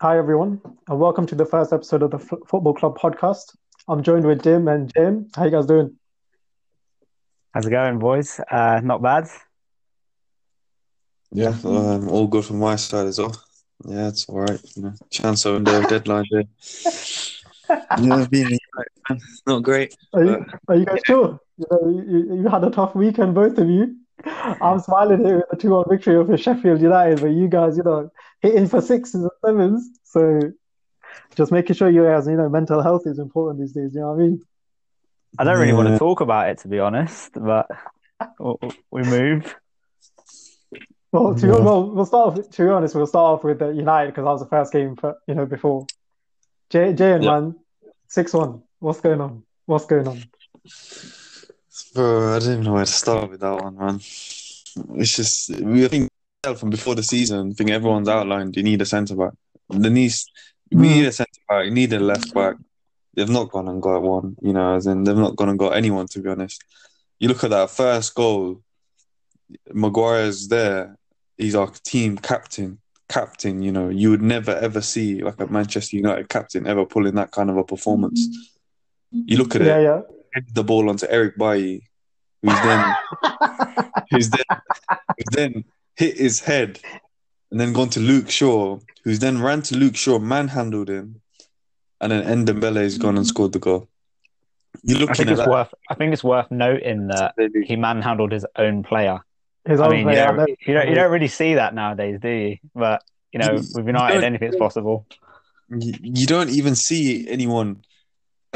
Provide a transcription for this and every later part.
Hi, everyone, and welcome to the first episode of the F- Football Club podcast. I'm joined with Jim and Jim. How you guys doing? How's it going, boys? Uh, not bad. Yeah, um, all good from my side as well. Yeah, it's all right. You know, chance on the deadline day. Yeah, being a United fan, not great. Are you, are you guys sure? You know, you, you had a tough weekend, both of you. I'm smiling here with a 2 1 victory over Sheffield United, but you guys, you know, hitting for sixes and sevens. So just making sure you guys, you know, mental health is important these days. You know what I mean? I don't really want to talk about it, to be honest, but we- we move. Well, to, Yeah. well, we'll start off, to be honest, we'll start off with uh, United because that was the first game, for, you know, before. Jay, Jay and Yeah. man, 6 1. What's going on? What's going on? Bro, I don't even know where to start with that one, man. It's just we think from before the season, I think everyone's outlined you need a centre back. The needs we Hmm. need a centre back, you need a left back. They've not gone and got one, you know, as in they've not gone and got anyone to be honest. You look at that first goal, Maguire's there, he's our team captain. Captain, you know, you would never ever see like a Manchester United captain ever pulling that kind of a performance. You look at it, Yeah, yeah. Headed the ball onto Eric Bailly, who's then who's then who's then hit his head and then gone to Luke Shaw, who's then ran to Luke Shaw, manhandled him, and then Ndombele's gone and mm-hmm. scored the goal. You're I think at it's that. worth. I think it's worth noting that he manhandled his own player. His I own mean, you player. I don't, you don't, you don't really see that nowadays, do you? But you know, You- with United, don't- anything's possible. You, you don't even see anyone,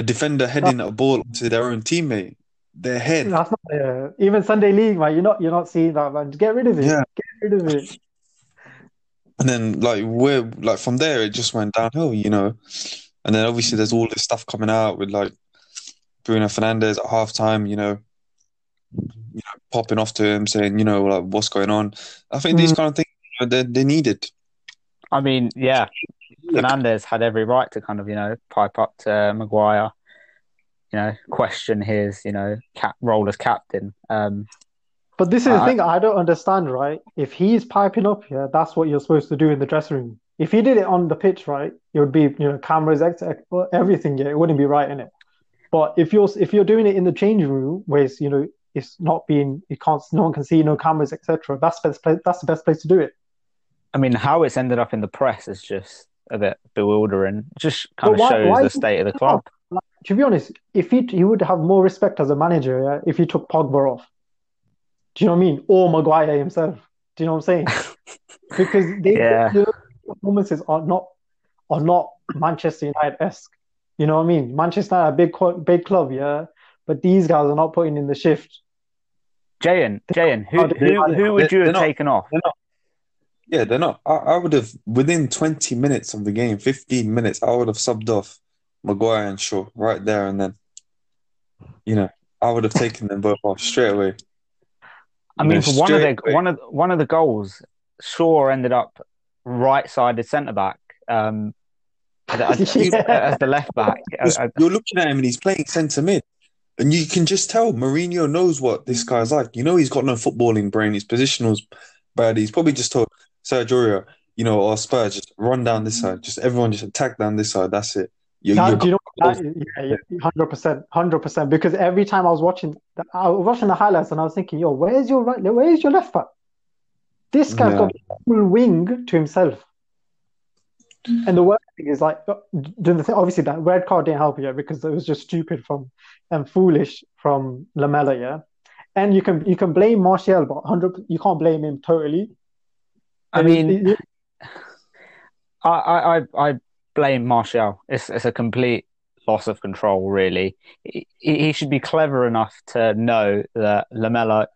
a defender heading a ball to their own teammate, their head. That's not uh, even Sunday League, man. You're not you're not seeing that, man. Get rid of it. Yeah. Get rid of it. And then like we're like from there it just went downhill, you know. And then obviously there's all this stuff coming out with like Bruno Fernandes at halftime, you know, you know, popping off to him saying, you know, like what's going on. I think these Mm. kind of things you know, they they needed. I mean, yeah, Fernandes had every right to kind of, you know, pipe up to Maguire, you know, question his, you know, cap role as captain. Um, But this is the thing I don't understand, right? If he's piping up here, that's what you're supposed to do in the dressing room. If he did it on the pitch, right, it would be, you know, cameras, everything. Yeah, it wouldn't be right in it. But if you're if you're doing it in the changing room, where it's, you know, it's not being, you can't, no one can see, no cameras, etc. That's best place. That's the best place to do it. I mean, how it's ended up in the press is just a bit bewildering. Just kind But of why- shows why- the state of the club. To be honest, if he he would have more respect as a manager, yeah, if he took Pogba off. Do you know what I mean? Or Maguire himself. Do you know what I'm saying? Because they Yeah. their performances are not are not Manchester United esque. You know what I mean? Manchester United, a big big club, yeah, but these guys are not putting in the shift. Jayan, Jayan, who, who, who would they're- you have they're not- taken off? Yeah, they're not. I, I would have within 20 minutes of the game, 15 minutes, I would have subbed off Maguire and Shaw right there and then. You know, I would have taken them both off straight away. I You mean, know, for one of the away. one of one of the goals, Shaw ended up right-sided centre back, um, as, Yeah. as the left back. I- I- you're looking at him and he's playing centre mid, and you can just tell Mourinho knows what this guy's like. You know, he's got no footballing brain. His positional's bad. He's probably just told Sergio you know, or Spurs, just run down this side. Just everyone just attack down this side. That's it. You, That- you're do you know what? Yeah, yeah, hundred percent, hundred percent. Because every time I was watching, the, I was watching the highlights and I was thinking, yo, where's your right? Where's your left back? This guy's Yeah. got a full wing to himself. And the worst thing is like, uh, the the thing, obviously that red card didn't help you because it was just stupid from and foolish from Lamela, yeah. And you can you can blame Martial, but hundred you can't blame him totally. I And mean, it- it- I, I, I- I blame Martial. It's it's a complete loss of control, really. He, he should be clever enough to know that Lamela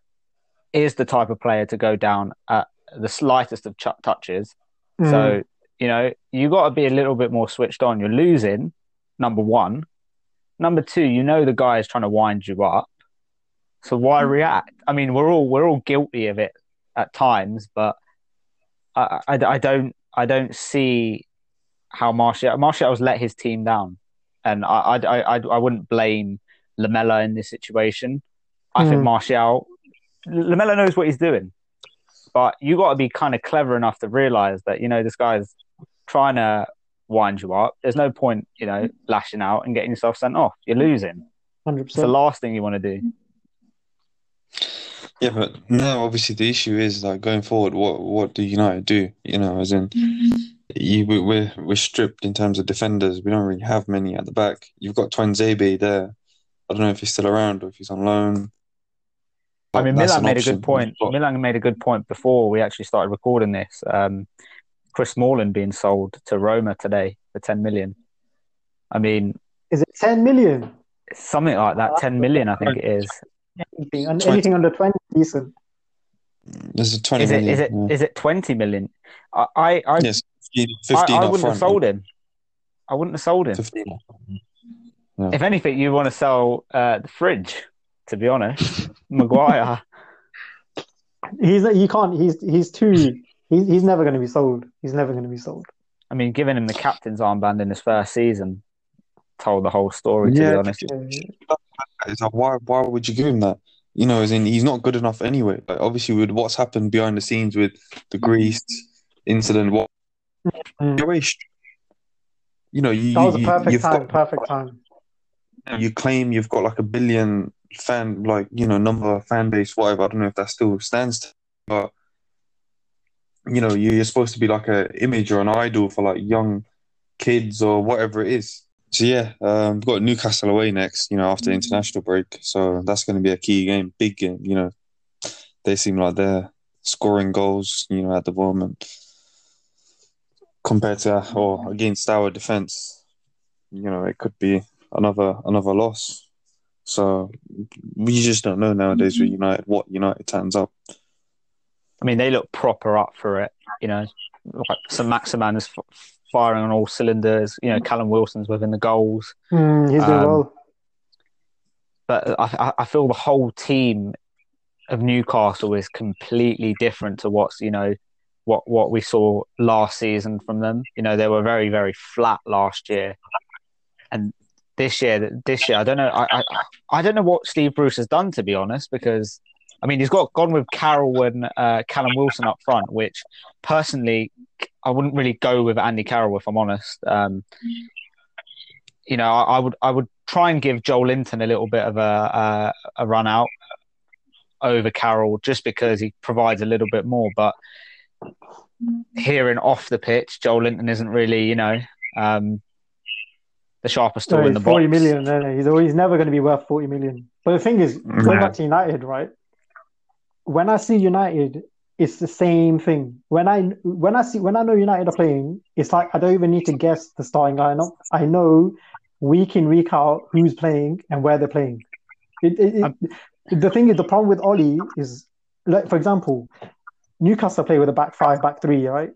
is the type of player to go down at the slightest of ch- touches. Mm. So, you know, you got to be a little bit more switched on. You're losing, number one. Number two, you know the guy is trying to wind you up. So why react? I mean, we're all we're all guilty of it at times, but I, I, I don't I don't see how Martial Martial's let his team down, and I I I, I wouldn't blame Lamela in this situation. I think Mm. Martial Lamela knows what he's doing, but you got to be kind of clever enough to realize that you know this guy's trying to wind you up. There's no point, you know, lashing out and getting yourself sent off. You're losing. Hundred It's the last thing you want to do. Yeah, but now obviously the issue is like going forward, what what do United do? You know, as in you we- we're we're stripped in terms of defenders. We don't really have many at the back. You've got Tuanzebe there. I don't know if he's still around or if he's on loan. I mean, Milan an made a good point. You've Milan made a good point before we actually started recording this. Um, Chris Smalling being sold to Roma today for 10 million. I mean, Is it ten million? something like that, 10 million, I think it is. Anything, and 20. anything under twenty, decent. There's a 20 Is it, million. is it, yeah. is it 20 million? I, I, I, Yes, 15, I, 15 I up wouldn't front. have sold him. I wouldn't have sold him. 15. If anything, you want to sell uh, the fridge, to be honest. Maguire. He's you can't. He's he's too. He's he's never going to be sold. He's never going to be sold. I mean, giving him the captain's armband in his first season told the whole story, to be honest. It's like, why why would you give him that? You know, as in he's not good enough anyway. Like obviously with what's happened behind the scenes with the Greece incident, what you're wasted. You know, you, that was a you, perfect you've time. got Perfect time. you claim you've got like a billion fan like you know number fan base whatever. I don't know if that still stands to, but you know you- you're supposed to be like a image or an idol for like young kids or whatever it is. So yeah um we've got newcastle away next you know after the international break. So that's going to be a key game big game you know. They seem like they're scoring goals you know at the moment compared to or against our defense you know it could be another another loss. So we just don't know nowadays with United what United turns up. I mean, they look proper up for it. You know, like St. Maximin is f- firing on all cylinders. You know, Callum Wilson's within the goals. Mm, he's doing Um, well. But I, I- I feel the whole team of Newcastle is completely different to what's you know what what we saw last season from them. You know, they were very very flat last year, and this year this year I don't know I I, I don't know what Steve Bruce has done to be honest because. I mean, he's got gone with Carroll and uh, Callum Wilson up front, which personally I wouldn't really go with Andy Carroll if I'm honest. Um, you know, I, I would I would try and give Joelinton a little bit of a a, a run out over Carroll just because he provides a little bit more. But hearing off the pitch, Joelinton isn't really you know um, the sharpest tool No, in he's the box. 40 million. No, no, he's always never going to be worth 40 million. But the thing is, going Yeah. back to United, right? When I see United, it's the same thing. When I when I see when I know United are playing, it's like I don't even need to guess the starting lineup. I know week in week out who's playing and where they're playing. It, it, Um, it, the thing is, the problem with Ole is, like for example, Newcastle play with a back five, back three, right?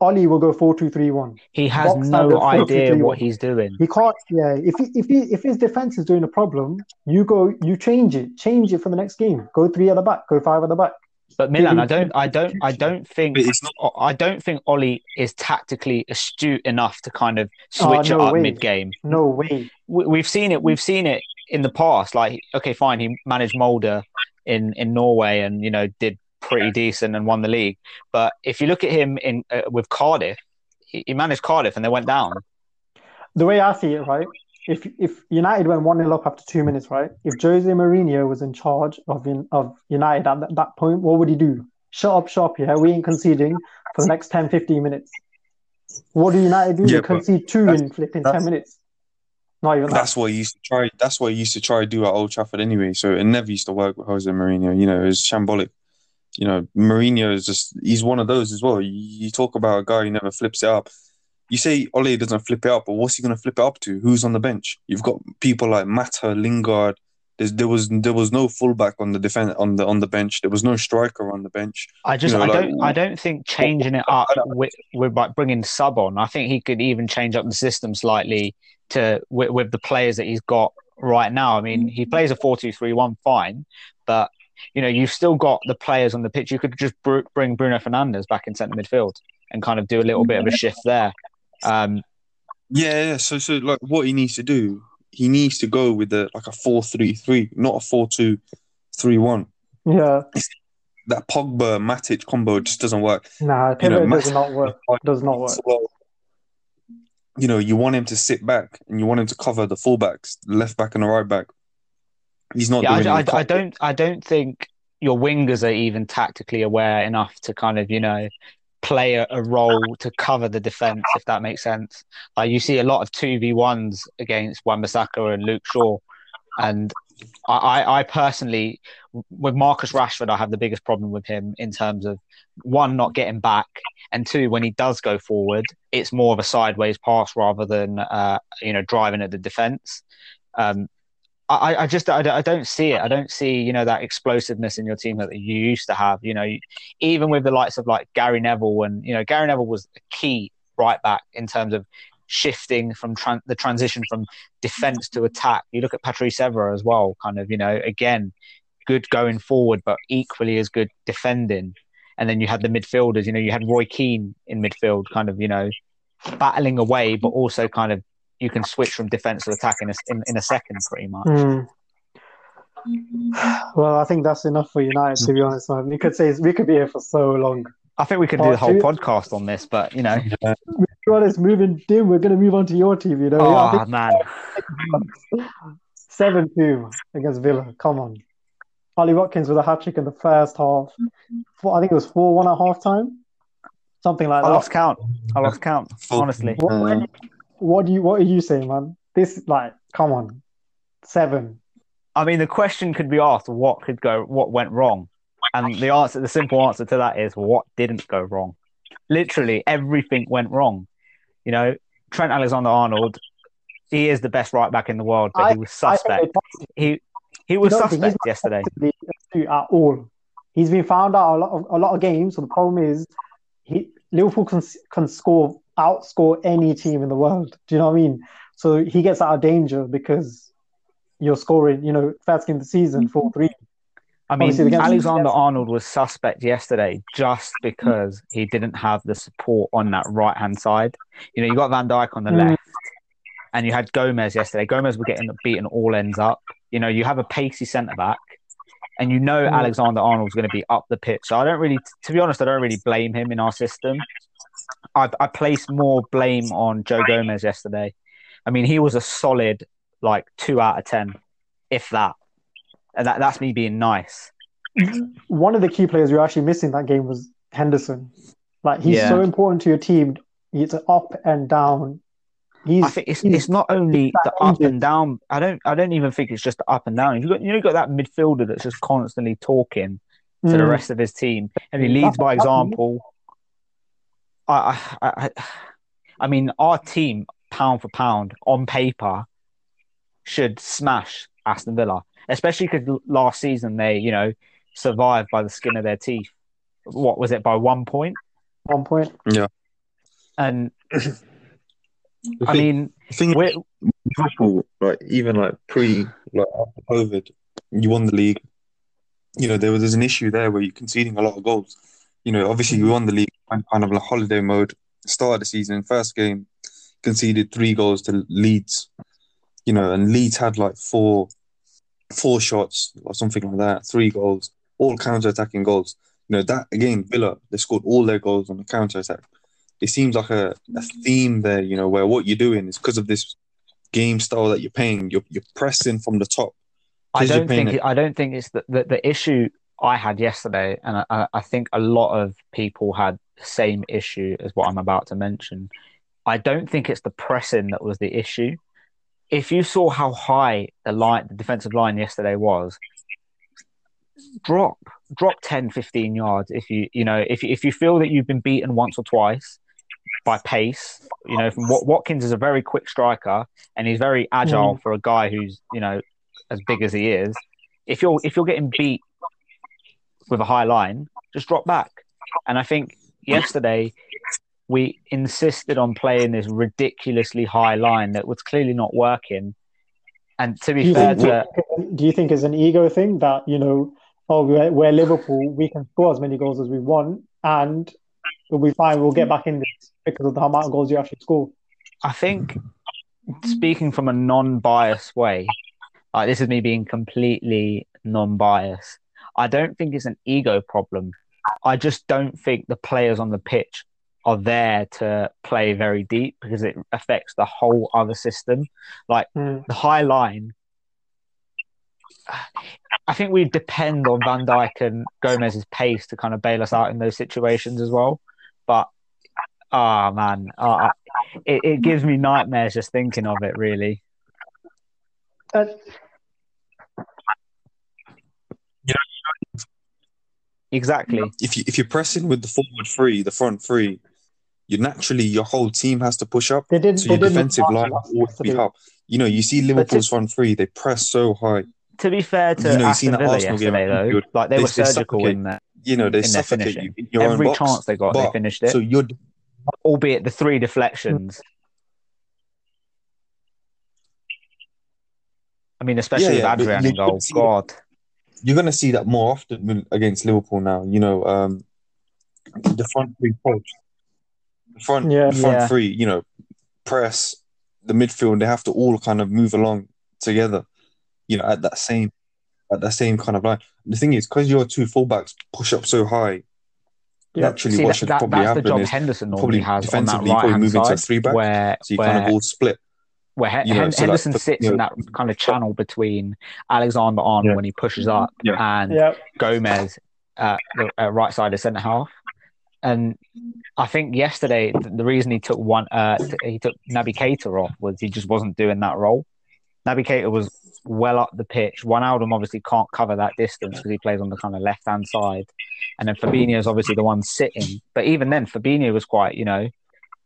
Ole will go four two three one. He has Box no standard idea 4-3-3. what he's doing. He can't. Yeah, if he, if he, if his defense is doing a problem, you go, you change it, change it for the next game. Go three at the back, go five at the back. But Milan, I don't, I don't, I don't think, it's not I don't think Ole is tactically astute enough to kind of Oh, switch it no up way. mid game. No way. we, we've seen it. We've seen it in the past. Like, okay, fine, he managed Molde in in Norway, and you know did pretty decent and won the league. But if you look at him in uh, with Cardiff, he, he managed Cardiff and they went down. The way I see it, right? If if United went one 0 up after two minutes, right? If Jose Mourinho was in charge of in, of United at that, that point, what would he do? Shut up shop, yeah. We ain't conceding for the next 10, 15 minutes. What do United do? Yeah, they concede two in flipping ten minutes. Not even that. that's what he used to try that's what he used to try to do at Old Trafford anyway. So it never used to work with Jose Mourinho. You know, it was shambolic. You know, Mourinho is just he's one of those as well. You, you talk about a guy who never flips it up. You say Ole doesn't flip it up, but what's he gonna flip it up to? Who's on the bench? You've got people like Mata, Lingard. There's, there was there was no fullback on the defense on the on the bench. There was no striker on the bench. I just, know, I like- don't, I don't think changing it up with, with like bringing sub on. I think he could even change up the system slightly to with, with the players that he's got right now. I mean, he plays a four-two-three-one fine, but you know, you've still got the players on the pitch. You could just br- bring Bruno Fernandes back in centre midfield and kind of do a little bit of a shift there. Um, Yeah, yeah. So, so like, what he needs to do, he needs to go with the like a four-three-three, not a four-two-three-one. Yeah. That Pogba Matic combo just doesn't work. Nah, You know, pivot Mat- does not work. Does not work. Well, you know, you want him to sit back and you want him to cover the fullbacks, the left back and the right back. He's not Yeah, doing I. I, I don't. I don't think your wingers are even tactically aware enough to kind of you know play a, a role to cover the defense, if that makes sense. Like you see a lot of two v ones against Wan-Bissaka and Luke Shaw, and I, I, I personally, with Marcus Rashford, I have the biggest problem with him in terms of one not getting back, and two when he does go forward, it's more of a sideways pass rather than uh, you know driving at the defense. Um, I, I just I, I don't see it. I don't see you know that explosiveness in your team that you used to have. You know, even with the likes of like Gary Neville and you know Gary Neville was a key right back in terms of shifting from tran- the transition from defense to attack. You look at Patrice Evra as well, kind of you know again good going forward, but equally as good defending. And then you had the midfielders. You know, you had Roy Keane in midfield, kind of you know battling away, but also kind of you can switch from defense to attack in a, in, in a second, pretty much. Mm. Well, I think that's enough for United, to be honest, man. We could say we could be here for so long. I think we could do the whole Oh, podcast on this, but you know, To be honest, moving dim, we're going to move on to your team, you know. Oh man, think 7 2 against Villa. Come on. Ollie Watkins with a hat trick in the first half. Four, I think it was 4 1 at half time. Something like I that. I lost count. I lost count. Honestly, What, Uh, what do you what are you saying, man? This like come on. Seven. I mean, the question could be asked: What could go? What went wrong? And the answer, the simple answer to that is what didn't go wrong. Literally everything went wrong. You know, Trent Alexander-Arnold, he is the best right back in the world, but he was suspect. He he was You don't he's suspect yesterday. at all. He's been found out a lot of a lot of games. So the problem is, he Liverpool can can score outscore any team in the world. Do you know what I mean? So he gets out of danger because you're scoring. You know, first game of the season four three. I mean, Alexander Arnold was suspect yesterday just because he didn't have the support on that right hand side. You know, you got Van Dijk on the Mm. left, and you had Gomez yesterday. Gomez was getting beaten all ends up. You know, you have a pacey centre back, and you know Mm. Alexander Arnold's going to be up the pitch. So I don't really, to be honest, I don't really blame him in our system. I, I place more blame on Joe Gomez yesterday. I mean, he was a solid like two out of ten, if that. And that, that's me being nice. One of the key players you're actually missing that game was Henderson. Like he's Yeah. so important to your team. It's up and down. He's I think it's he's- it's not only the up injured. and down. I don't I don't even think it's just the up and down. If you got you know you got that midfielder that's just constantly talking to the Mm. rest of his team, and he That's- leads by that's- example. I, I I I mean our team pound for pound on paper should smash Aston Villa, especially because last season they you know survived by the skin of their teeth. What was it by one point? one point. Yeah. And the I thing- mean the thing we're, Liverpool, like even like pre, like after COVID, you won the league. You know, there was there's an issue there where you're conceding a lot of goals. You know, obviously we mm. won the league, went kind of like holiday mode. Started the season, first game, conceded three goals to Leeds. You know, and Leeds had like four, four shots or something like that, three goals, all counter-attacking goals. You know that again, Villa they scored all their goals on the counter-attack. It seems like a, a mm. theme there, you know, where what you're doing is because of this game style that you're playing, you're you're pressing from the top. I don't think it- I don't think it's the, the, the issue I had yesterday, and I, I think a lot of people had the same issue as what I'm about to mention. I don't think it's the pressing that was the issue. If you saw how high the line, the defensive line yesterday was, drop, drop 10, 15 yards. If you, you know, if you, if you feel that you've been beaten once or twice by pace, you know, from Watkins is a very quick striker and he's very agile mm. for a guy who's, you know, as big as he is. If you're if you're getting beat with a high line, just drop back. And I think yesterday we insisted on playing this ridiculously high line that was clearly not working. And to be fair think, to do you think it's an ego thing that you know, oh, we're, we're Liverpool, we can score as many goals as we want, and we'll be fine. We'll get back in this because of the amount of goals you actually score. I think speaking from a non-biased way, like this is me being completely non-biased. I don't think it's an ego problem. I just don't think the players on the pitch are there to play very deep because it affects the whole other system. Like Mm. the high line, I think we depend on Van Dijk and Gomez's pace to kind of bail us out in those situations as well. But ah man, uh, it, it gives me nightmares just thinking of it. Really, Uh, exactly. If you if you're pressing with the forward three, the front three, you naturally your whole team has to push up. they did. So they your did defensive line last- will be up. You know, you see Liverpool's front three, they press so high. To be fair to You know, you've seen Aston that Villa Arsenal game yesterday, at though, like they, They- were surgical suffocate in their You know, they in their suffocate you in your Every own box. chance they got, they finished it. So you're albeit the three deflections. I mean, especially Yeah, yeah, with Adrian you in goal. God, you're gonna see that more often against Liverpool now. You know, um, the front three coach, the front, Yeah. the front Yeah. three. You know, press the midfield. They have to all kind of move along together. You know, at that same, at that same kind of line. The thing is, because your two fullbacks push up so high, Yeah. naturally, see what that, should that, probably that's the happen job is Henderson probably normally has on that defensively, probably into side, three back, where so you where, kind of all split. Where Hen- you know, so Henderson for- sits you in that kind of channel between Alexander Arnold Yeah. when he pushes up Yeah. and Yeah. Gomez at the at right side of centre half. And I think yesterday the reason he took one uh, t- he took Naby Keita off was he just wasn't doing that role. Naby Keita was well up the pitch. One Wijnaldum obviously can't cover that distance because he plays on the kind of left hand side, and then Fabinho is obviously the one sitting. But even then, Fabinho was quite you know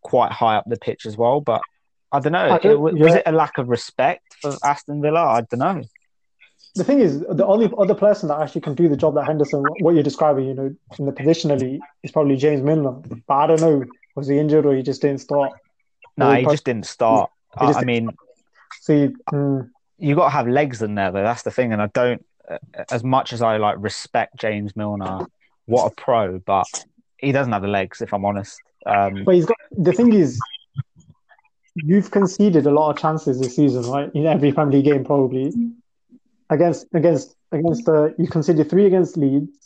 quite high up the pitch as well. But I don't know. I don't- was yeah. it a lack of respect for Aston Villa? I don't know. The thing is, the only other person that actually can do the job that Henderson, what you're describing, you know, in the positionally, is probably James Milner. But I don't know, was he injured or he just didn't start? No, Well, he but- just didn't start. He I, just I didn't mean, So you, mm, you got to have legs in there, though. That's the thing. And I don't, uh, as much as I like respect James Milner, what a pro, but he doesn't have the legs, if I'm honest. Um, but he's got. The thing is, you've conceded a lot of chances this season, right? In every Premier League game, probably against against against the you conceded three against Leeds.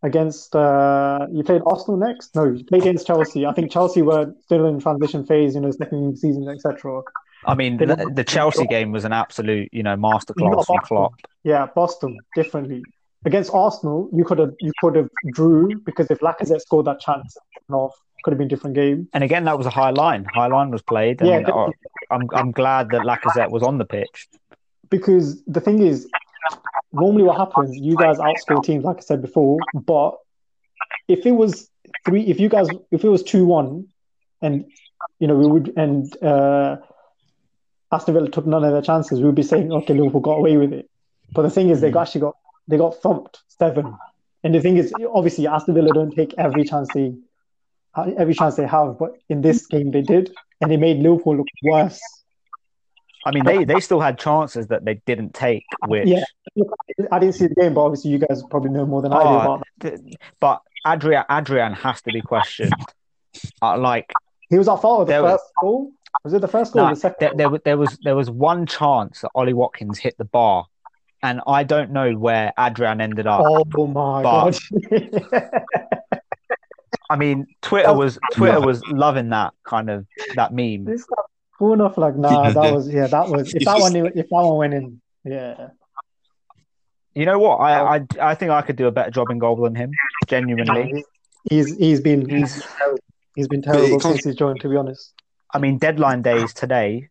Against uh, you played Arsenal next. No, you played against Chelsea. I think Chelsea were still in transition phase, you know, second season, etc. I mean, the, the Chelsea game was an absolute, you know, masterclass from Klopp. Yeah, Boston differently against Arsenal. You could have you could have drew because if Lacazette scored that chance, off could have been a different game. And again, that was a high line. High line was played. And Yeah, definitely. I'm, I'm glad that Lacazette was on the pitch. because the thing is, normally what happens, you guys outscore teams, like I said before. But if it was three, if you guys, if it was two one, and you know we would, and uh, Aston Villa took none of their chances, we would be saying, okay, Liverpool got away with it. But the thing is, they actually got they got thumped seven. And the thing is, obviously, Aston Villa don't take every chance they every chance they have, but in this game they did, and they made Liverpool look worse. I mean, they, they still had chances that they didn't take, which Yeah. I didn't see the game, but obviously you guys probably know more than I do Oh, about th- but Adrian Adrian has to be questioned. Uh, like He was our fault with the There was- first goal. Was it the first goal no, or the second? there, there, was- there was there was one chance that Ollie Watkins hit the bar, and I don't know where Adrian ended up. Oh my god! I mean, Twitter was Twitter was loving that kind of that meme. this guy cool enough. Like, nah, that was yeah, that was if that one if that one went in, yeah. You know what? I, I I think I could do a better job in goal than him. Genuinely, He's he's been He's- he's he's been terrible since he's joined. To be honest, I mean, deadline days today.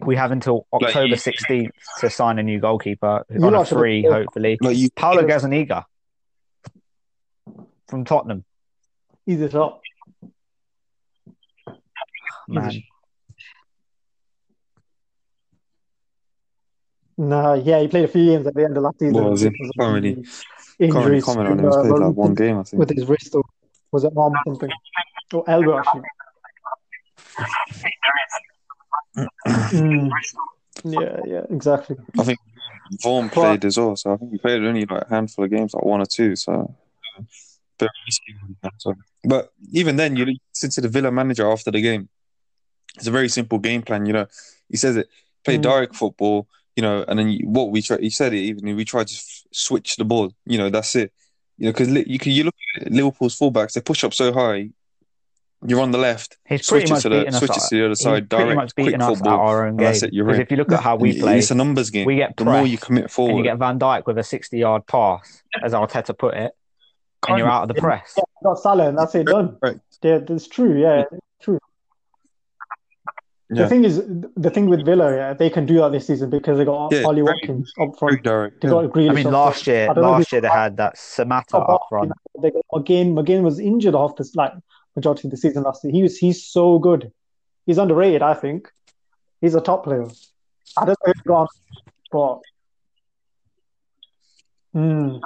We have until October sixteenth to sign a new goalkeeper You on a lot should have- free, hopefully. Like you, Paulo Gazzaniga from Tottenham. He's a shot. Man, Nah, yeah, he played a few games at the end of last season. Well, as in, because can't really- the can't really injuries comment on him. He's uh, played like one game, I think. with his wrist or was it arm or something? Or elbow actually. Mm. Yeah, yeah, exactly. I think Vaughan played as well, so I think he played only like a handful of games, like one or two. So, very risky. So, but even then, you listen to the Villa manager after the game. It's a very simple game plan. You know, he says it play Mm. direct football. You know, and then you, what we try. He said it even. We tried to f- switch the ball. You know, that's it. You know, because you can you look at Liverpool's fullbacks. They push up so high. You're on the left. He's Switch pretty it much to the beating us. it to the other he's side. pretty Direct, much quick beating us at football. our own game. that's it, you're Because in. if you look at how we play, It's a numbers game. we get the more you pressed commit and forward, you get Van Dijk with a 60 yard pass, as Arteta put it, and you're out of the press. Yeah, got Salah, and that's it done. Right. Yeah, that's true. Yeah, true. Yeah. The thing is, the thing with Villa, yeah, they can do that this season because they got Yeah, Ollie Watkins up front. direct. They yeah. got Grealish I mean, last front. year, I don't know last year they had that Samatta up front. They got McGinn. McGinn was injured half this like majority of the season last year. He was he's so good. He's underrated, I think. He's a top player. I don't know if he's gone, but Hmm.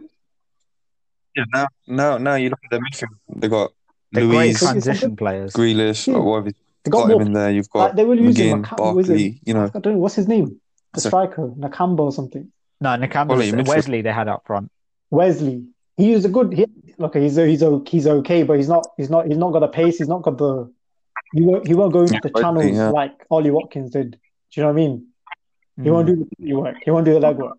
Yeah, now, now, now you look at the midfield. They got They're great transition players. Grealish, Yeah. or whatever. they Got got him more. in there. You've Like, got they were using McGinn, Maca- Barkley. You know, I don't know what's his name. The That's striker, Nakamba or something. No, Nakamba, Quality midfield. Wesley they had up front. Wesley. He was a good. He, look, he's he's o- he's okay, but he's not he's not he's not got the pace. He's not got the. He won't he won't go into the Wesley, channels yeah. like Ollie Watkins did. Do you know what I mean? He won't Mm. do the work. He won't do the legwork.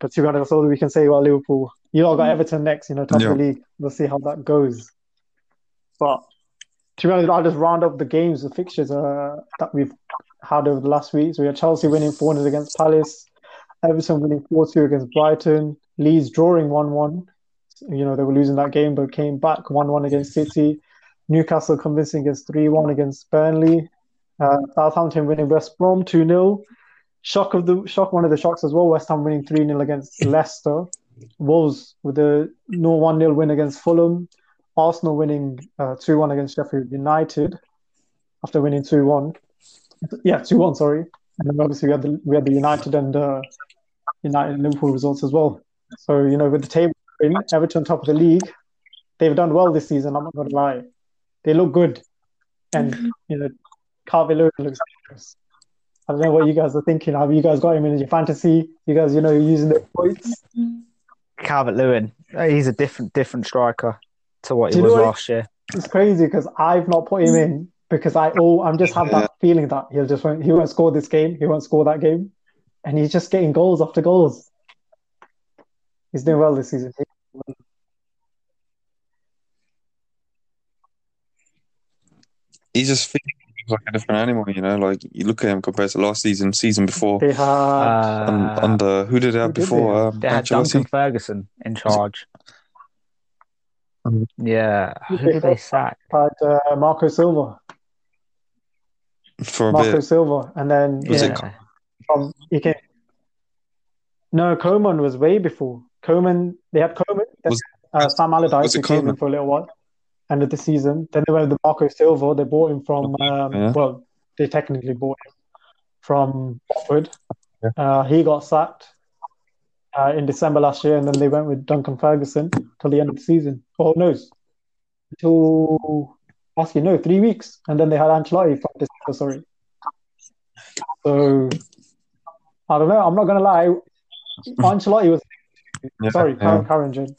But to be honest, that's all we can say about Liverpool. You all got Everton next, you know, top Yeah. of the league. We'll see how that goes. But to be honest, I'll just round up the games, the fixtures uh, that we've had over the last week. So we had Chelsea winning 4 0 against Palace, Everton winning 4 2 against Brighton, Leeds drawing 1 1. You know, they were losing that game, but came back 1 1 against City. Newcastle convincing against 3 1 against Burnley. Uh, Southampton winning West Brom 2 0. Shock of the shock, one of the shocks as well. West Ham winning 3 0 against Leicester. Wolves with a no 1 0 win against Fulham. Arsenal winning 2 1 against Sheffield United after winning 2 1. Yeah, 2 1, sorry. And then obviously we had the, we had the United and uh, United Liverpool results as well. So, you know, with the table in, Everton top of the league, they've done well this season, I'm not going to lie. They look good. And, you know, Lewin looks dangerous. I don't know what you guys are thinking. Have you guys got him in your fantasy? You guys, you know, you're using the points. Calvert Lewin, he's a different different striker to what he was what- last year. It's crazy because I've not put him in because I oh I'm just have that feeling that he'll just won't, he won't score this game, he won't score that game, and he's just getting goals after goals. He's doing well this season. he's just feeling like a different animal. You know, like you look at him compared to last season, season before. They have Uh, under who did they have who did they before? have? Um, they had Duncan Ferguson in charge. Um, Yeah, Who who did did they they sack? had uh, Marco Silva, for a Marco bit. Silva, and then Was it Yeah. from he came. No, Koeman was way before. Koeman, they had Koeman, then Was- uh, Sam Allardyce was it who came in Koeman? for a little while, end of the season. Then they went with Marco Silva. They bought him from, um, Yeah. well, they technically bought him from Watford. Yeah. Uh, he got sacked uh, in December last year, and then they went with Duncan Ferguson till the end of the season. Oh no, until actually no, three weeks, and then they had Ancelotti from December. Sorry. So I don't know. I'm not gonna lie. Ancelotti was Yeah, sorry, yeah. Karen, Karen Jane.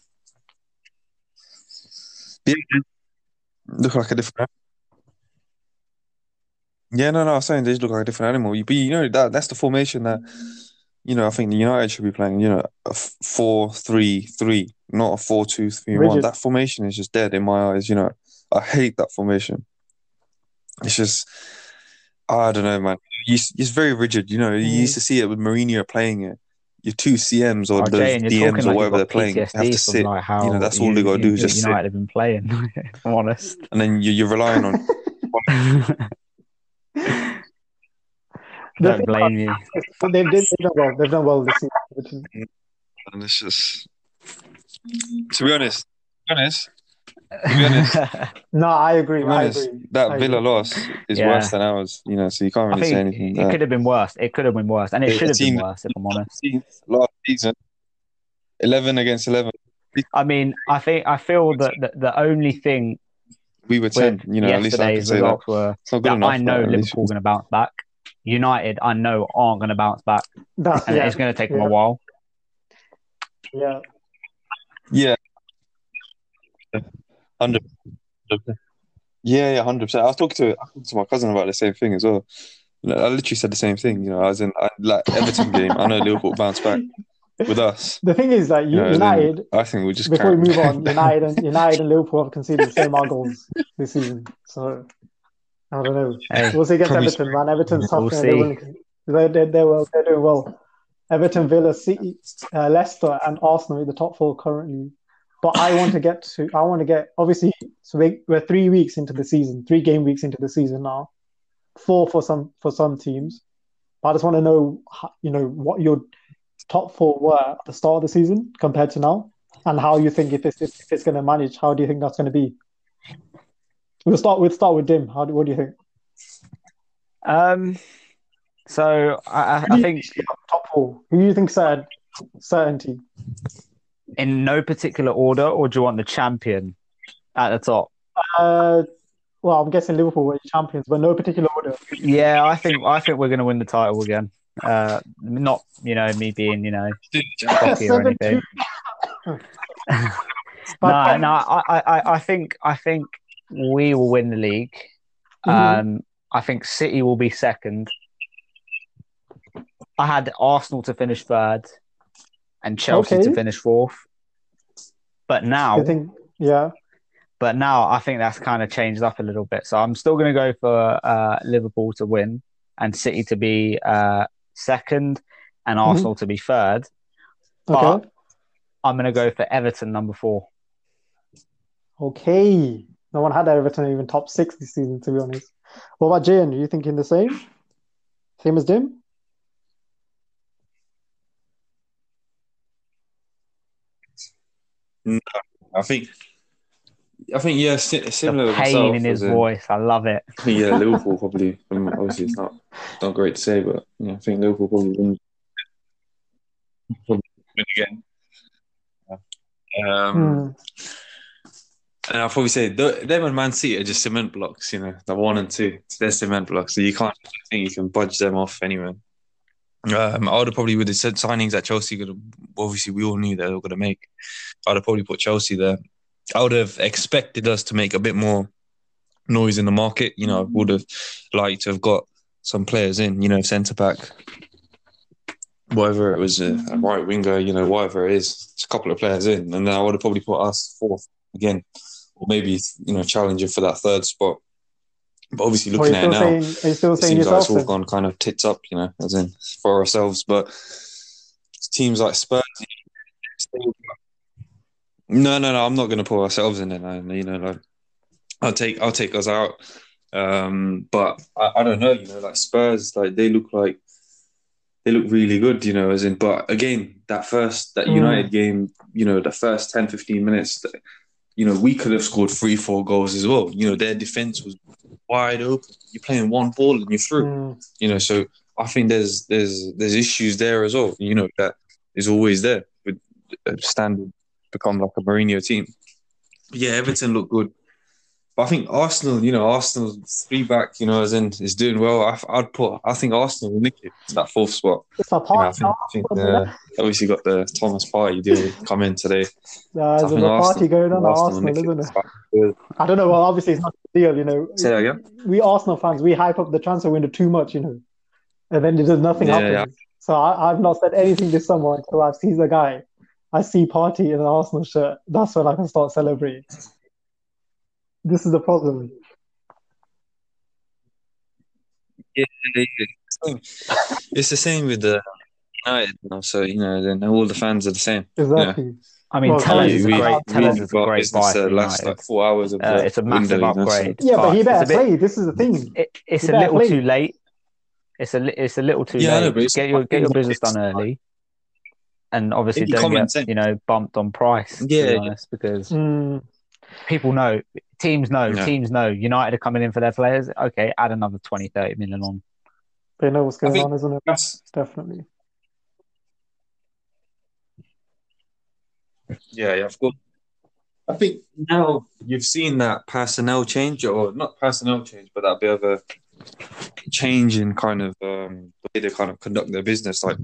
Yeah, look like a different. Yeah, no, no. I was saying they just look like a different animal. You, but you know that that's the formation that you know. I think the United should be playing. You know, a f- four-three-three, not a four-two-three-one. Rigid. That formation is just dead in my eyes. You know, I hate that formation. It's just, I don't know, man. You, it's very rigid. You know, you Mm. used to see it with Mourinho playing it. Your two CMs or Oh, the Jay, DMs talking or like whatever they're you've playing have to sit, like how you know, that's all they gotta do is just sit. United have been playing. I'm honest. and then you, you're relying on. Don't blame you. But they've, they've done well. They've done well this season. And it's just, to be honest, to be honest, to be honest, No, I agree. be I agree. that I Villa agree. loss is Yeah. worse than ours. You know, so you can't really say think anything. it there. could have been worse. It could have been worse, and it The should have been worse if I'm honest. Last season, eleven against eleven, I mean, I think I feel that the, the only thing we were ten. You know, at least I can yesterday's say that. results were It's not good that enough. I know but Liverpool are going to bounce back. United, I know aren't going to bounce back, That's and yeah, it's going to take them a while. yeah. Yeah. Hundred. Yeah, yeah, hundred percent. I was talking to I was talking to my cousin about the same thing as well. I literally said the same thing. You know, I was in I, like Everton game. I know Liverpool bounced back. with us. The thing is that You know, United, I think we just before we move on, United and United and Liverpool have conceded the same amount of goals this season. So I don't know. Hey, We'll see against Everton, man. Everton's tough. We'll. They're, see. they're, they're, they're, well, they're doing well. Everton, Villa, City, uh, Leicester, and Arsenal are the top four currently. But I want to get to. I want to get obviously. So we, we're three weeks into the season, three game weeks into the season now. Four for some for some teams. But I just want to know, you know, what your top four were at the start of the season compared to now, and how you think if it's if it's going to manage. How do you think that's going to be? We'll start with start with Dim. How do, what do you think? Um, so I, I- I think top four. Who do you think said certainty? In no particular order, or do you want the champion at the top? Uh, well, I'm guessing Liverpool were champions, but no particular order. Yeah, I think I think we're going to win the title again. Uh, not you know me being you know cocky or anything. 7-2. no, no, I, I, I- I think I think we will win the league. Mhm. Um, I think City will be second. I had Arsenal to finish third, and Chelsea Okay. to finish fourth. But now, I think, yeah. but now I think that's kind of changed up a little bit. So I'm still going to go for uh, Liverpool to win and City to be uh, second, and Mm-hmm. Arsenal to be third. Okay. But I'm going to go for Everton number four. Okay. No one had Everton even top six this season, to be honest. What about Jane? Are you thinking the same? Same as Dim? I think, I think yeah, similar. the pain myself, in his in- voice. I love it. Yeah, Liverpool probably. um, obviously, it's not not great to say, but yeah, I think Liverpool probably win, probably win again. Um, Hmm. And I'll probably say th- them and Man City are just cement blocks. You know, the one and two, they're cement blocks. So you can't I think you can budge them off anyway. Um, I would have probably have said signings that Chelsea could have. Obviously, we all knew they were going to make. I'd have probably put Chelsea there. I would have expected us to make a bit more noise in the market. You know, I would have liked to have got some players in. You know, centre back, whatever it was, a, a right winger. You know, whatever it is, just a couple of players in, and then I would have probably put us fourth again, or maybe you know challenging for that third spot. But obviously, Or are you looking at it now, saying, are you still it saying seems like it's all then? gone kind of tits up, you know, as in for ourselves. But teams like Spurs, no, no, no, I'm not going to put ourselves in no, You know, like I'll take, I'll take us out. Um, but I, I don't know, you know, like Spurs, like they look like they look really good, you know, as in. But again, that first that Mm. United game, you know, the first 10, 15 minutes. You know, we could have scored three, four goals as well. You know, their defense was wide open. You're playing one ball and you're through Hmm. you know so i think there's there's there's issues there as well you know that is always there with a standard become like a Mourinho team but yeah everton look good but i think arsenal you know arsenal three back you know as in is doing well I, i'd put i think arsenal will nick it to that fourth spot It's a you know, i party. think, I think uh, obviously got the Thomas Partey deal come in today I there's a Partey Arsenal- going on at Arsenal Arsenal, nick it. isn't it? I don't know. Well, obviously, it's not a deal, you know. say that again we Arsenal fans, we hype up the transfer window too much, you know, and then there's nothing Yeah, happens. So I, I've not said anything this summer until I see the guy. I see party in an Arsenal shirt. That's when I can start celebrating. This is the problem. it's the same with the united you know, so you know then all the fans are the same Exactly. I mean, Well, Telles we- is a great. we Telles is a got great business buy for that lasts United. like four hours of Uh, the it's a massive window, you know, so- upgrade. Yeah, but he better a bit- play. This is the thing. It, it's You a little play. too late. It's a it's a little too Yeah, late. but it's- get your get your business done early, and obviously don't get sense. you know bumped on price. To Yeah, be yeah. because Mm, people know, teams know, Yeah. teams know. United are coming in for their players. Okay, add another 20, 30 million on. they know what's going think- on, isn't it? That's- Definitely. Yeah, yeah, of course. I think now you've seen that personnel change, or not personnel change, but that bit of a change in kind of um, the way they kind of conduct their business. Like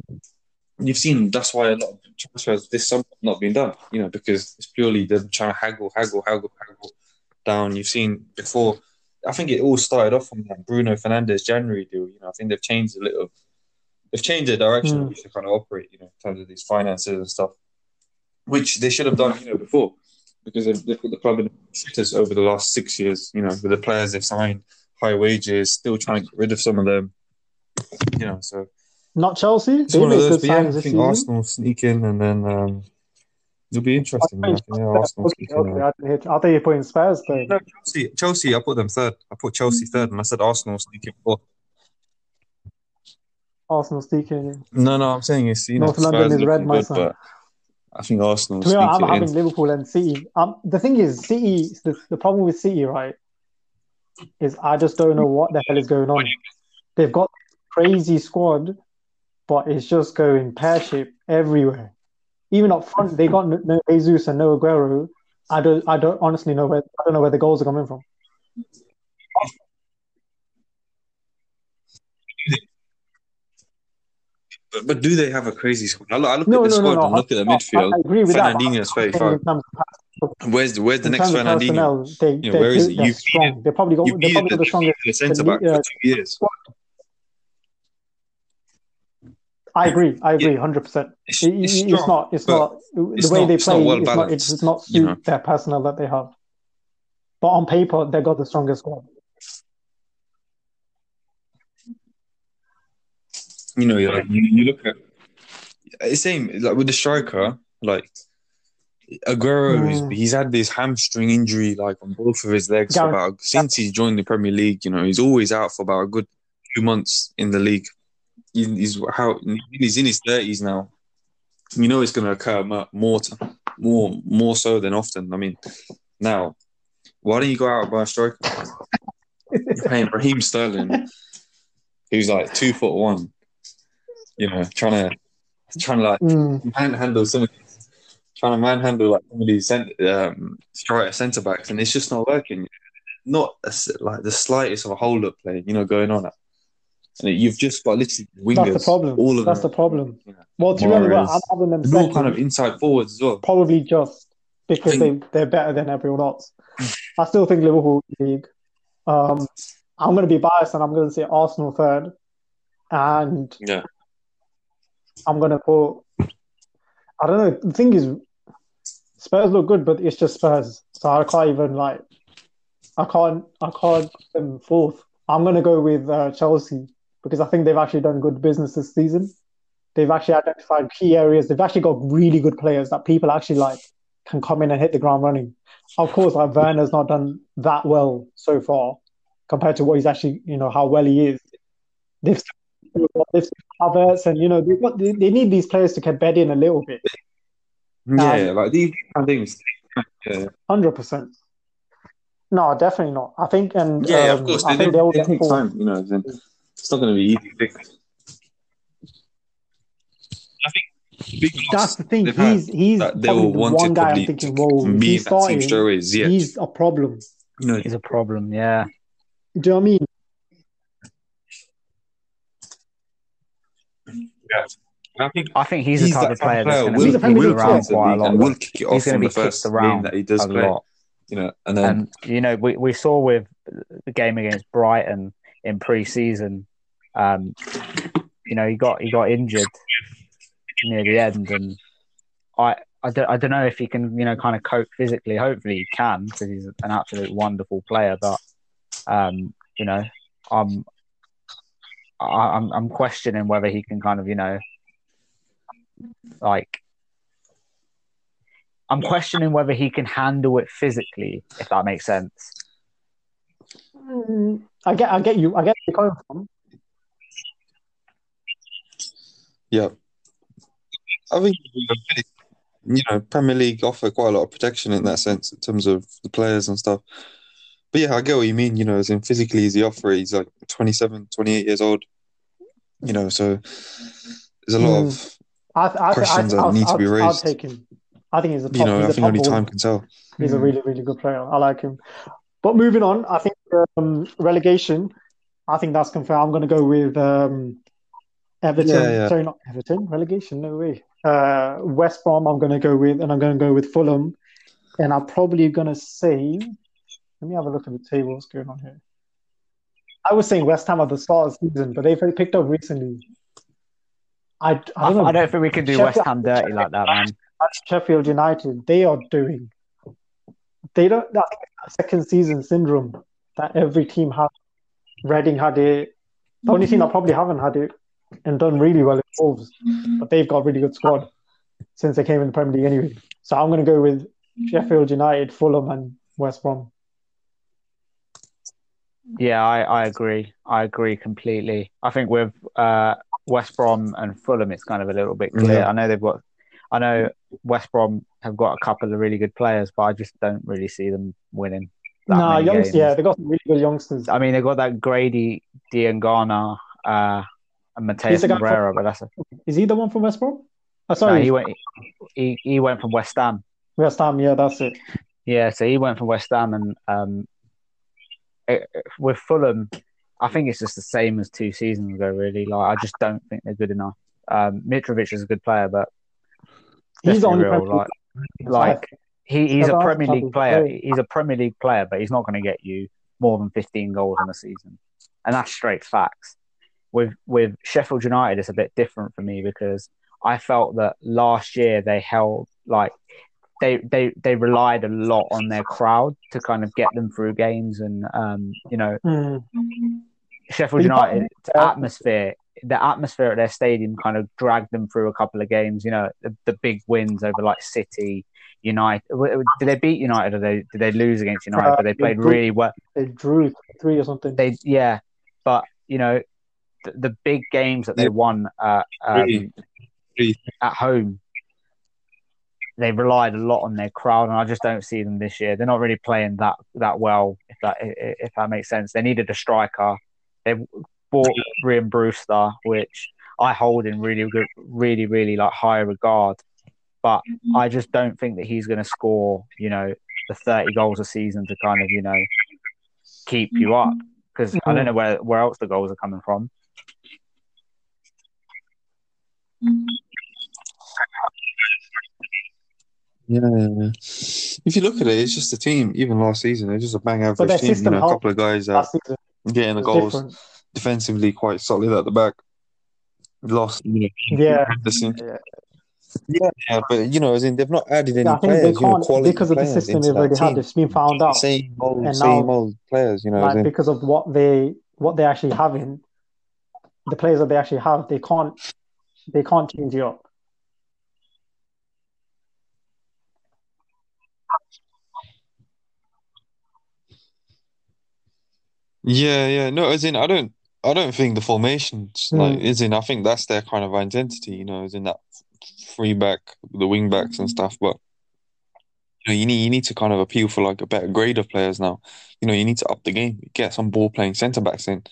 you've seen, that's why a lot of transfers this summer have not been done. You know, because it's purely them trying to haggle, haggle, haggle, haggle down. You've seen before. I think it all started off from that Bruno Fernandes January deal. You know, I think they've changed a little they've changed the direction Mm. which they kind of operate, you know, in terms of these finances and stuff, which they should have done, you know, before, because they've, they've put the club in shitters over the last six years. You know, with the players they've signed, high wages, still trying to get rid of some of them. You know, so Not Chelsea. it's They one of those. But yeah, I think. Arsenal sneak in, and then um, it'll be interesting. I think, yeah, Arsenal Okay, sneak in. okay, I, didn't I thought you were putting Spurs third. No, Chelsea, Chelsea, I put them third. I put Chelsea third, and I said Arsenal sneaking fourth. Arsenal sneaking. No, no, I'm saying it's you know North London Spurs is red, my good, son. I think Arsenal To honest, I'm it in. having Liverpool and City. Um, the thing is, City. The, the problem with City, right, is I just don't know what the hell is going on. They've got crazy squad, but it's just going pear shaped everywhere. Even up front, they got no, Jesus and no Aguero. I don't. I don't honestly know where. I don't know where the goals are coming from. But, but do they have a crazy squad? I look, I look No, at the no, squad no. and look at the midfield. I, agree with that. Fernandinho's I'm saying 35. in terms of Where's the, where's the next Fernandinho? they, You know, where is it? they're You strong. They probably got, they probably got the strongest. the centre back uh, for two years. I agree. I agree, hundred percent. It's, it's It's strong. not. It's not the way not- they not play. well it's not. It does not you know. their personnel that they have. But on paper, they got the strongest squad. You know, like, you, you look at same like with the striker, like Aguero, Mm. he's had this hamstring injury like on both of his legs for about since he's joined the Premier League. You know, he's always out for about a good two months in the league. He- He's how he's in his thirties now. You know, it's going to occur more, more, more so than often. I mean, now, why don't you go out and buy a striker? You're paying Raheem Sterling, who's like two foot one. You know, trying to trying to like Mm. manhandle some of these, trying to manhandle like some of these cent- um, striker centre backs, and it's just not working. Not a like the slightest of a hold up play, you know, going on. And you've just got literally wingers. That's the problem. All of That's them. the problem. You know, Well, be honest, Mahrez. I'm having them all second, kind of inside forwards as well. probably just because they think- they're better than everyone else. I still think Liverpool league. Um, I'm going to be biased and I'm going to say Arsenal third, and Yeah. I'm going to put. I don't know. The thing is, Spurs look good, but it's just Spurs, so I can't even like. I can't. I can't put them fourth. I'm going to go with uh, Chelsea because I think they've actually done good business this season. They've actually identified key areas. They've actually got really good players that people actually like can come in and hit the ground running. Of course, like Werner's not done that well so far compared to what he's actually, you know, how well he is. They've they've Havertz, and you know, they've got, they, they need these players to get bed in a little bit. Yeah, like these kind of things. Yeah, Hundred percent. No, definitely not. I think, and yeah, um, of course. I They, think they, they'll they get take time, you know. Then it's not going to be easy. I think big loss. That's the thing. they've He's he's that they probably will want one guy I'm thinking, to whoa, if be he's team starting, straight away. Ziyech. he's a problem. you know, Is a problem, yeah. Do you know what I mean? Yeah. I think I think he's, the type of player that's going to be a Premier kicked League around player. quite a lot. and will kick it off He's going to be kicked around that he does a play. lot. You know, and then And you know, we, we saw with the game against Brighton in pre-season, um, you know, he got he got injured near the end, and I I don't, I don't know if he can you know kind of cope physically. Hopefully he can because he's an absolute wonderful player. But um, you know, I'm I, I'm I'm questioning whether he can kind of you know like I'm questioning whether he can handle it physically, if that makes sense. Mm, I get, I get you. I get where you're coming from. yeah, I think you know Premier League offer quite a lot of protection in that sense in terms of the players and stuff. But yeah, I get what you mean. You know, as in physically, he's the offer? He's like 27, 28 years old. You know, so there's a lot Hmm. of I, I, Questions I, that I'll, need to I'll, be I'll raised. take him. I think he's a top. you know. he's I a think only time can tell. He's a Mm. really, really good player. I like him. But moving on, I think um, relegation. I think that's confirmed. I'm going to go with um, Everton. Yeah, yeah. Sorry, not Everton. Relegation? No way. Uh, West Brom. I'm going to go with, and I'm going to go with Fulham. And I'm probably going to say. Let me have a look at the table. What's going on here? I was saying West Ham at the start of the season, but they've picked up recently. I, I I, don't know. I don't think we can do Sheffield- West Ham dirty like that, man. Sheffield United, they are doing. They don't. That second season syndrome that every team has. Reading had it. The only team that probably haven't had it and done really well is Wolves, but they've got a really good squad since they came in the Premier League anyway. So I'm going to go with Sheffield United, Fulham, and West Brom. Yeah, I, I agree. I agree completely. I think with uh, West Brom and Fulham, it's kind of a little bit clear. Yeah. I know they've got, I know West Brom have got a couple of really good players, but I just don't really see them winning. That Nah, many youngsters. games. Yeah, they've got some really good youngsters. I mean, they've got that Grady Diangana uh, and Mateus the from- Pereira, but that's a, Is he the one from West Brom? Oh, no, sorry, he went. He, he went from West Ham. West Ham. Yeah, that's it. Yeah, so he went from West Ham, and um, it, with Fulham, I think it's just the same as two seasons ago. Really, like I just don't think they're good enough. Um, Mitrovic is a good player, but He's on real, like, like he, he's a Premier League player. player. He's a Premier League player, but he's not going to get you more than fifteen goals in a season, and that's straight facts. With with Sheffield United, it's a bit different for me because I felt that last year they held like they they they relied a lot on their crowd to kind of get them through games, and um, you know Mm. Sheffield United yeah. atmosphere, the atmosphere at their stadium kind of dragged them through a couple of games. You know, the, the big wins over like City, United. Did they beat United or they did they lose against United? Uh, but they they played drew. really well. They drew three or something. They yeah, but you know, the, the big games that they won uh, um, Three. Three. at home. They relied a lot on their crowd, and I just don't see them this year. They're not really playing that that well. If that if that makes sense, they needed a striker. They bought Brian Brewster, which I hold in really good, really really like high regard. But mm-hmm. I just don't think that he's going to score, you know, the thirty goals a season to kind of you know keep you up. Mm-hmm. Because I mm-hmm. don't know where where else the goals are coming from. Yeah, yeah, yeah. If you look at it, it's just a team. Even last season, it's just a bang their average team. You system know, a couple of guys that Last season getting the goals different. defensively, quite solid at the back. Lost, you know, Yeah. Yeah. Yeah, yeah, but you know, as in they've not added any Yeah, I think they players. You know, quality because of the system they've already had. It's been found out, Same old, And same now- old players. You know, like because of what they what they actually have in the players that they actually have. They can't they can't change you up. Yeah, yeah. No, as in I don't I don't think the formations Hmm. like as in I think that's their kind of identity, you know, as in that free back, the wing backs and stuff. But you know, you need you need to kind of appeal for like a better grade of players now. You know, you need to up the game, get some ball playing centre backs in,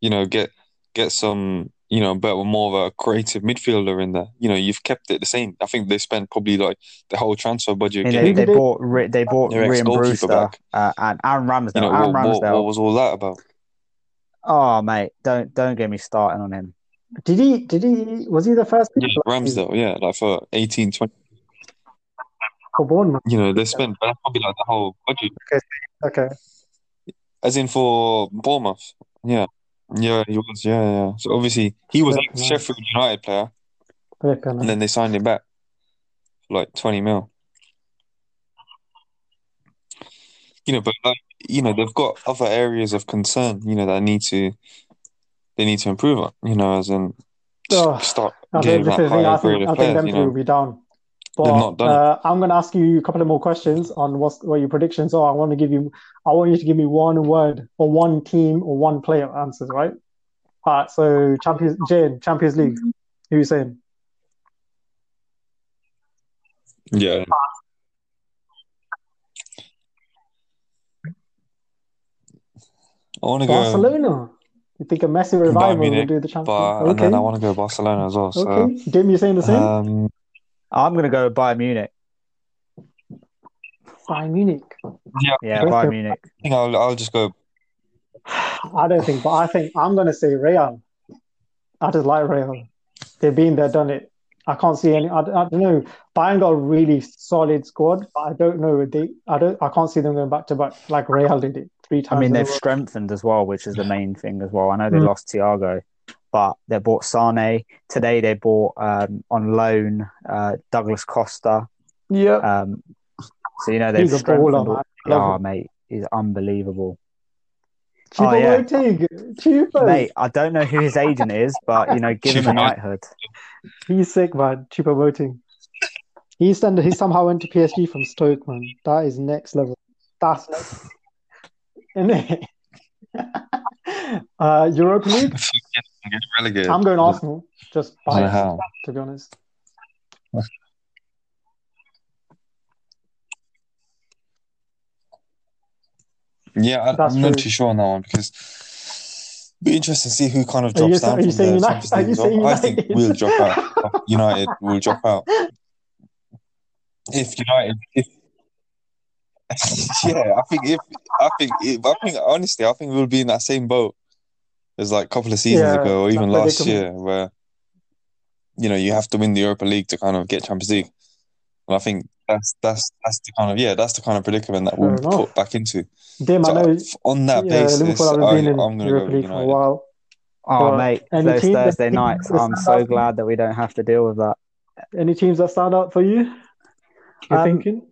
you know, get get some, you know, better more of a creative midfielder in there. You know, you've kept it the same. I think they spent probably like the whole transfer budget I mean, they, they they- bought Ri- they bought Their Rhian Brewster back. uh, and Aaron Ramsdale. you know, Aaron what, what, Ramsdale. what was all that about? Oh mate, don't don't get me starting on him. Did he did he was he the first Yeah, Ramsdale, yeah, like for 18, 20, for Bournemouth? you know, they spent that's probably like the whole budget. Okay. Okay. As in for Bournemouth. Yeah. Yeah, he was. Yeah, yeah. So obviously he was Yeah, a. Sheffield United player, and then they signed him back for like 20 mil. You know, but like, you know, they've got other areas of concern, you know, that need to they need to improve on, you know, as in Oh, start I getting think this that is the thing. I higher think, grade I of think players, them you two will be down. But They've not done uh, I'm going to ask you a couple of more questions on what's, what your predictions are. I want to give you, I want you to give me one word or one team or one player answers, right? All right. So Champions, Jane, Champions League. Who are you saying? Yeah. I want to go Barcelona. You think a Messi revival will do the Champions but League? and then I want to go Barcelona as well. So Okay. Jim, you saying the same? um, I'm gonna go Bayern Munich. Bayern Munich. Yeah, Okay. Bayern Munich. I think I'll I'll just go. I don't think, but I think I'm going to say Real. I just like Real. They've been there, done it. I can't see any. I, I don't know. Bayern got a really solid squad, but I don't know. They, I don't. I can't see them going back to back like Real did it three I mean, they've row. strengthened as well, which is the main thing as well. I know they Mm. lost Thiago, but they bought Sane today. They bought um, on loan uh, Douglas Costa. Yeah. Um, so you know they've He's a strengthened. baller, all- man. Oh, him. mate, is unbelievable. Cheaper oh, yeah. waiting. Mate, I don't know who his agent is, but you know, give him a knighthood. He's sick, man. Choupo-Moting. He's stand, he somehow went to PSG from Stoke, man. That is next level. That's next. Innit? uh, Europa League. Relegated. I'm going Arsenal. Just I don't know biased, how. to be honest. Yeah, I, That's I'm not too sure on that one because it'd be interesting to see who kind of drops down are you from saying the United? Are you as well. I think we'll drop out. United will drop out. If United, if yeah, I think if I think if, I think honestly, I think we'll be in that same boat as like a couple of seasons Yeah, ago, or even last predicament. year, where you know you have to win the Europa League to kind of get Champions League, and I think that's that's that's the kind of yeah that's the kind of predicament that we'll put back into. Dim, I So, know. on that Yeah, basis, Liverpool haven't I, been in I'm going to go Europa with League for a United. Oh. But mate, any those team Thursday nights. I'm so glad that we don't have to deal with that. Any teams that stand out for you? You're Um, thinking?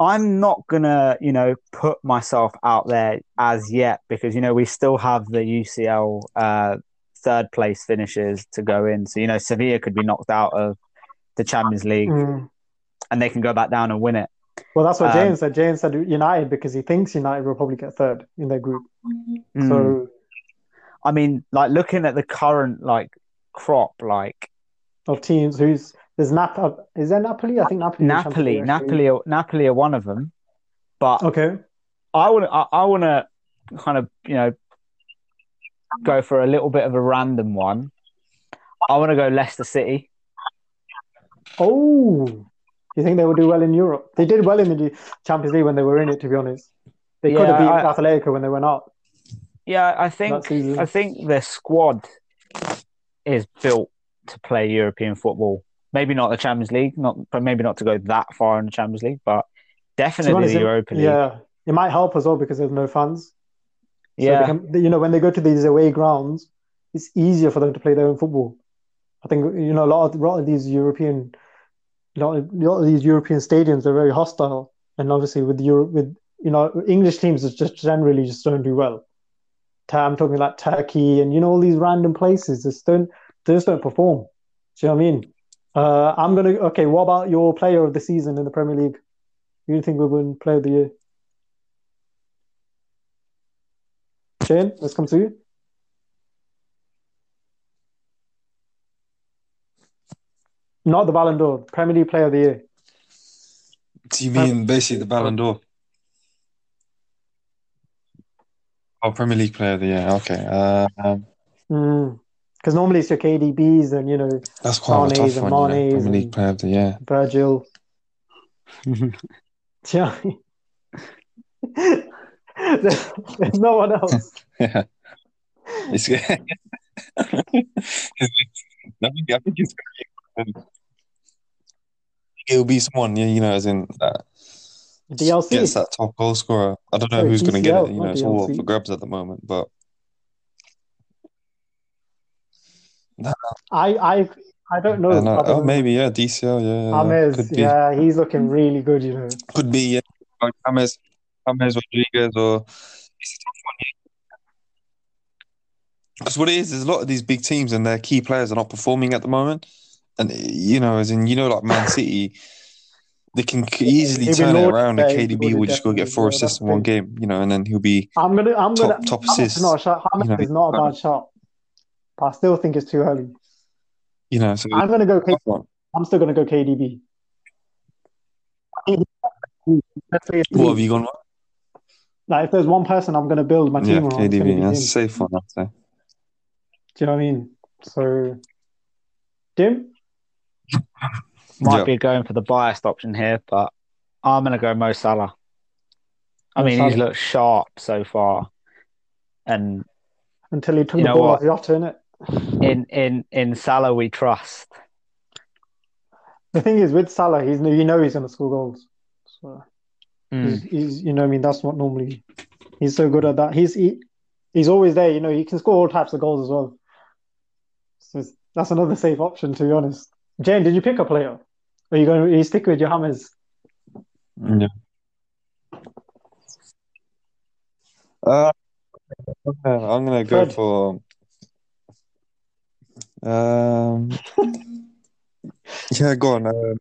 I'm not gonna, you know, put myself out there as yet because you know we still have the UCL uh, third place finishes to go in. So you know Sevilla could be knocked out of the Champions League Mm. and they can go back down and win it. Well, that's what Um, James said. James said United because he thinks United will probably get third in their group. Mm. So, I mean, like looking at the current like crop, like of teams, who's there's Nap? uh, Is there Napoli? I think Napoli. Napoli. Napoli, are, Napoli are one of them. But Okay. I want to, I, I want to kind of, you know, go for a little bit of a random one. I want to go Leicester City. Oh, you think they will do well in Europe? They did well in the Champions League when they were in it. To be honest, they could have beat Yeah, I- Atletico when they went out Yeah, I think. I think their squad is built to play European football. Maybe not the Champions League, not but maybe not to go that far in the Champions League, but definitely honest, the Europa League. yeah, it might help as well because there's no fans. So yeah. can, you know, when they go to these away grounds, it's easier for them to play their own football. I think you know a lot of, a lot of these European, a lot of, a lot of these European stadiums are very hostile, and obviously with Europe, with you know English teams just generally just don't do well. I'm talking like Turkey and you know all these random places just don't they just don't perform. Do you know what I mean? Uh, I'm gonna okay. What about your player of the season in the Premier League? Who do you think will win Player of the Year? Shane, let's come to you. Not the Ballon d'Or, Premier League Player of the Year. Do you mean basically the Ballon d'Or? Oh, Premier League Player of the Year. Okay, uh, um, Because normally it's your KDBs and you know that's quite a Mane's tough and one. You know? Mane's Premier League Player of the Year. Virgil. Yeah. there's, there's no one else. Yeah, it's. I think I think it's. Um, it'll be someone, yeah, you know, as in that DLC. gets that top goal scorer. I don't know Sorry, who's going to get it. You know, not it's all up for grabs at the moment. But I I I don't know. I know, oh, maybe yeah, DCL, yeah, yeah, James, could be, yeah, he's looking really good, you know. could be, yeah, like James, James Rodriguez, or it's a tough one. Because what it is, there's a lot of these big teams and their key players are not performing at the moment, and you know, as in you know, like Man City, they can easily turn it around, and KDB will just go get four assists in one game, you know, and then he'll be I'm gonna I'm top gonna top assists, not a shot. Hammers you know, is not a bad um, shot. But I still think it's too early. you know. So I'm gonna go K- tough one. I'm still gonna go KDB. Let's say it's What have you gone? Like if there's one person I'm gonna build my Yeah, team around, it's gonna KDB. him. That's a safe one, I'd say. Do you know what I mean? So Jim? Might Yeah. be going for the biased option here, but I'm going to go Mo Salah. I Mo mean, he's looked sharp so far, and Until he took You the ball what? off Jota, innit? In in in Salah we trust. The thing is with Salah, he's you know he's gonna score goals. So Mm. he's, he's you know I mean that's what normally he's so good at that. He's he, he's always there, you know, he can score all types of goals as well. So it's- that's another safe option, to be honest. Jane, did you pick a player? Or are you going? Are you stick with your hammers? Yeah. Uh, I'm gonna go Fred. for. Um, yeah, go on. Um,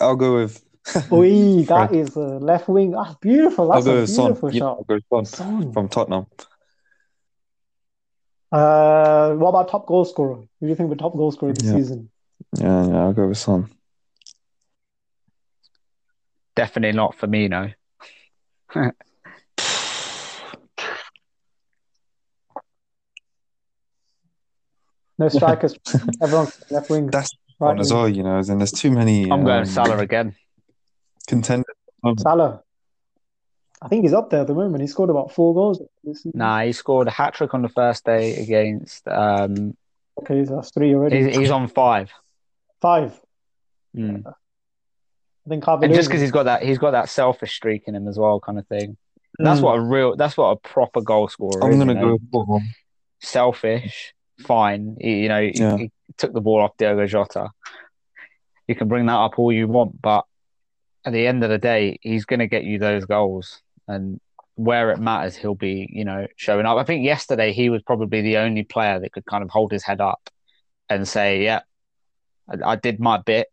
I'll go with. Oi, that Fred. a left wing. That's beautiful. I'll That's go a with Son. beautiful Yeah. I'll go with Son Son. from Tottenham. Uh, what about top goal scorer? Who do you think the top goal scorer this Yeah. season? Yeah, yeah, I'll go with Son. Definitely not Firmino. No strikers. Everyone's left wing. That's right one as wing. well, you know. And there's too many I'm going um, Salah again. Contender. Salah. I think he's up there at the moment. He scored about four goals this. Nah, he scored a hat trick on the first day against. Um, Okay, so that's three already. he's, he's on five. Five. Mm. I think And just because he's got that, he's got that selfish streak in him as well, kind of thing. That's Mm. what a real. That's what a proper goal scorer I'm is. gonna you know? go for selfish, fine. He, you know, he, he took the ball off Diogo Jota. You can bring that up all you want, but at the end of the day, he's going to get you those goals, and where it matters, he'll be, you know, showing up. I think yesterday he was probably the only player that could kind of hold his head up and say, "Yeah, I, I did my bit."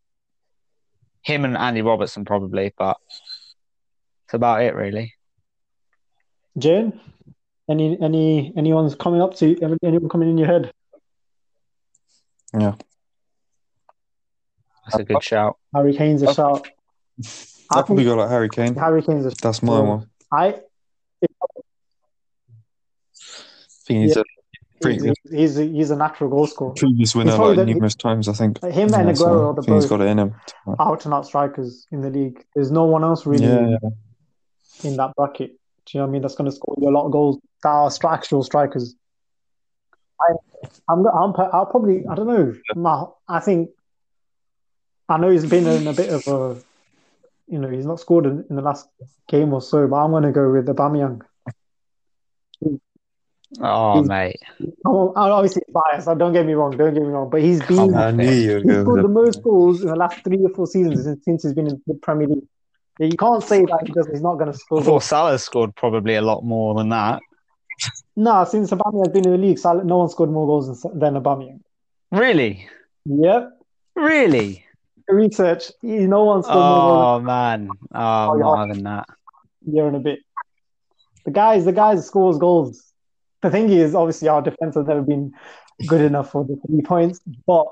Him and Andy Robertson probably, but it's about it, really. Jane, any any anyone's coming up to you? Anyone coming in your head? Yeah. That's a good shout. Harry Kane's a oh. shout. I I'll probably think go like Harry Kane. Harry Kane's a That's my one. I I think he's Yeah. a pretty he's, he's a, he's a natural goal scorer. previous winner like the- numerous times, I think. Him and Yeah, so Aguero are the think he's both got it in him. out and out strikers in the league. There's no one else really Yeah, yeah. in that bracket. Do you know what I mean? That's going to score you a lot of goals. That are stri- actual strikers. I, I'm, I'm, I'll probably, I don't know. Ma- I think, I know he's been in a bit of a, you know, he's not scored in, in the last game or so, but I'm going to go with Aubameyang. Oh, He's- mate. I'm, I'm obviously biased. so Don't get me wrong. Don't get me wrong. But he's been, on. I knew you he's scored the most goals in the last three or four seasons since, since he's been in the Premier League. You can't say that he does, he's not going to I score thought goals. Salah scored probably a lot more than that. No, since Aubameyang has been in the league, Salah- no one scored more goals than, Aubameyang. Really? Yep. Really? Research. No one scored more goals Oh man. Oh, Oh, I'm not having that. than a year and a bit. The guys, the guys scores goals. The thing is, obviously, our defense has never been good enough for the three points. But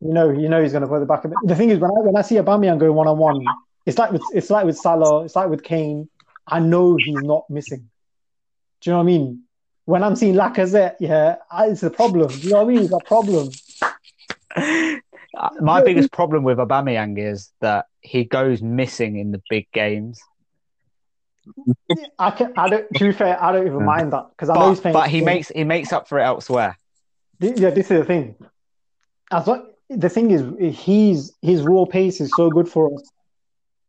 you know, you know, he's going to put the back of it. The thing is, when I when I see Aubameyang go one on one, it's like with it's like with Salah, it's like with Kane. I know he's not missing. Do you know what I mean? When I'm seeing Lacazette, yeah, it's a problem. Do you know what I mean? It's a problem. Uh, My biggest problem with Aubameyang is that he goes missing in the big games. I can. I don't. To be fair, I don't even mind that because I know But, he's playing. but he makes he makes up for it elsewhere. Yeah, this is the thing. As what the thing is, he's his raw pace is so good for us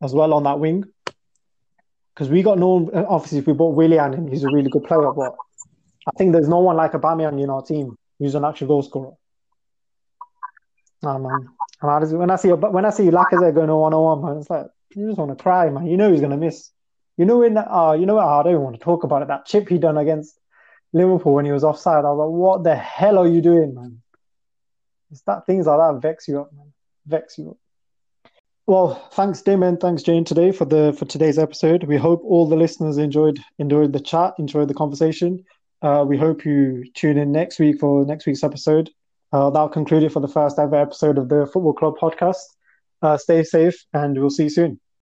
as well on that wing. Because we got no. Obviously, if we bought Willian, and he's a really good player, but I think there's no one like Aubameyang in our team who's an actual goal scorer. Man. I just, when I see when I see Lacazette going one on one, man, it's like you just want to cry, man. You know he's gonna miss. You know that, uh, you know what? I don't even want to talk about it. That chip he done against Liverpool when he was offside, I was like, what the hell are you doing, man? It's that things like that vex you up, man. Vex you up. Well, thanks, Damon. Thanks, Jane, today for the for today's episode. We hope all the listeners enjoyed enjoyed the chat, enjoyed the conversation. Uh, we hope you tune in next week for next week's episode. Uh, that'll conclude it for the first ever episode of the Football Club podcast. Uh, stay safe, and we'll see you soon.